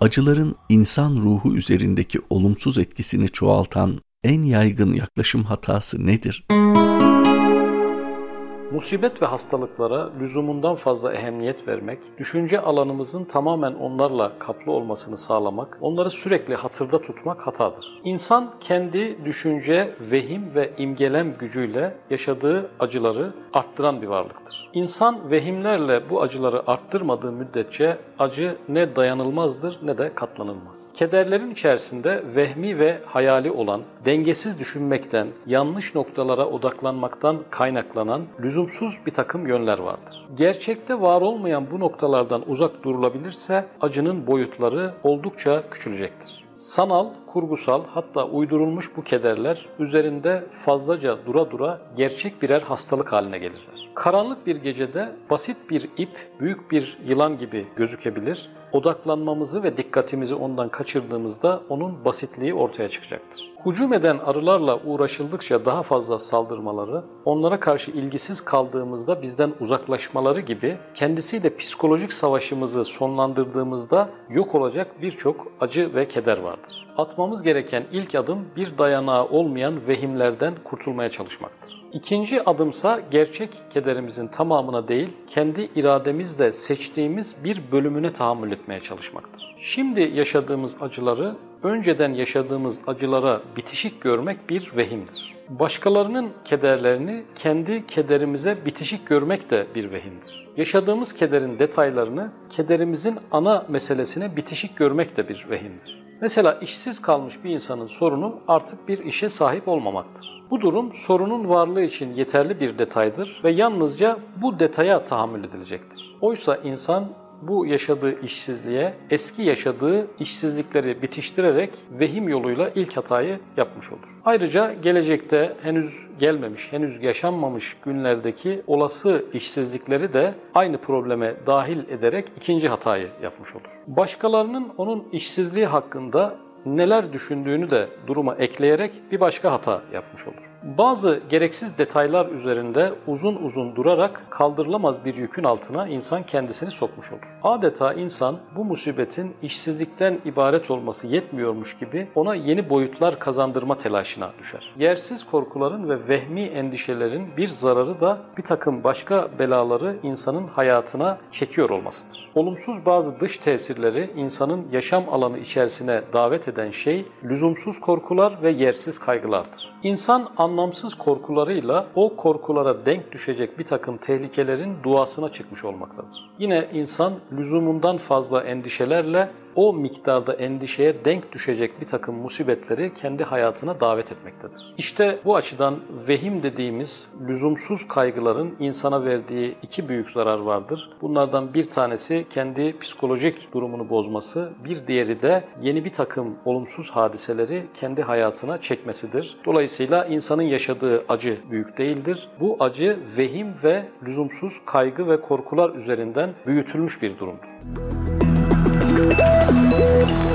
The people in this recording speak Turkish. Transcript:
acıların insan ruhu üzerindeki olumsuz etkisini çoğaltan en yaygın yaklaşım hatası nedir? Musibet ve hastalıklara lüzumundan fazla ehemmiyet vermek, düşünce alanımızın tamamen onlarla kaplı olmasını sağlamak, onları sürekli hatırda tutmak hatadır. İnsan kendi düşünce, vehim ve imgelem gücüyle yaşadığı acıları arttıran bir varlıktır. İnsan vehimlerle bu acıları arttırmadığı müddetçe acı ne dayanılmazdır ne de katlanılmaz. Kederlerin içerisinde vehmi ve hayali olan, dengesiz düşünmekten, yanlış noktalara odaklanmaktan kaynaklanan lüzumsuz bir takım yönler vardır. Gerçekte var olmayan bu noktalardan uzak durulabilirse acının boyutları oldukça küçülecektir. Sanal, kurgusal hatta uydurulmuş bu kederler üzerinde fazlaca dura dura gerçek birer hastalık haline gelirler. Karanlık bir gecede basit bir ip büyük bir yılan gibi gözükebilir. Odaklanmamızı ve dikkatimizi ondan kaçırdığımızda onun basitliği ortaya çıkacaktır. Hücum eden arılarla uğraşıldıkça daha fazla saldırmaları, onlara karşı ilgisiz kaldığımızda bizden uzaklaşmaları gibi kendisiyle psikolojik savaşımızı sonlandırdığımızda yok olacak birçok acı ve keder vardır. Atmamız gereken ilk adım bir dayanağı olmayan vehimlerden kurtulmaya çalışmaktır. İkinci adımsa gerçek kederimizin tamamına değil, kendi irademizle seçtiğimiz bir bölümüne tahammül etmeye çalışmaktır. Şimdi yaşadığımız acıları önceden yaşadığımız acılara bitişik görmek bir vehimdir. Başkalarının kederlerini kendi kederimize bitişik görmek de bir vehimdir. Yaşadığımız kederin detaylarını kederimizin ana meselesine bitişik görmek de bir vehimdir. Mesela işsiz kalmış bir insanın sorunu artık bir işe sahip olmamaktır. Bu durum sorunun varlığı için yeterli bir detaydır ve yalnızca bu detaya tahammül edilecektir. Oysa insan bu yaşadığı işsizliğe eski yaşadığı işsizlikleri bitiştirerek vehim yoluyla ilk hatayı yapmış olur. Ayrıca gelecekte henüz gelmemiş, henüz yaşanmamış günlerdeki olası işsizlikleri de aynı probleme dahil ederek ikinci hatayı yapmış olur. Başkalarının onun işsizliği hakkında neler düşündüğünü de duruma ekleyerek bir başka hata yapmış olur. Bazı gereksiz detaylar üzerinde uzun uzun durarak kaldırılamaz bir yükün altına insan kendisini sokmuş olur. Adeta insan bu musibetin işsizlikten ibaret olması yetmiyormuş gibi ona yeni boyutlar kazandırma telaşına düşer. Yersiz korkuların ve vehmi endişelerin bir zararı da bir takım başka belaları insanın hayatına çekiyor olmasıdır. Olumsuz bazı dış tesirleri insanın yaşam alanı içerisine davet eden şey lüzumsuz korkular ve yersiz kaygılardır. İnsan anlamsız korkularıyla o korkulara denk düşecek bir takım tehlikelerin duasına çıkmış olmaktadır. Yine insan lüzumundan fazla endişelerle o miktarda endişeye denk düşecek bir takım musibetleri kendi hayatına davet etmektedir. İşte bu açıdan vehim dediğimiz lüzumsuz kaygıların insana verdiği iki büyük zarar vardır. Bunlardan bir tanesi kendi psikolojik durumunu bozması, bir diğeri de yeni bir takım olumsuz hadiseleri kendi hayatına çekmesidir. Dolayısıyla insanın yaşadığı acı büyük değildir. Bu acı vehim ve lüzumsuz kaygı ve korkular üzerinden büyütülmüş bir durumdur. Thank you.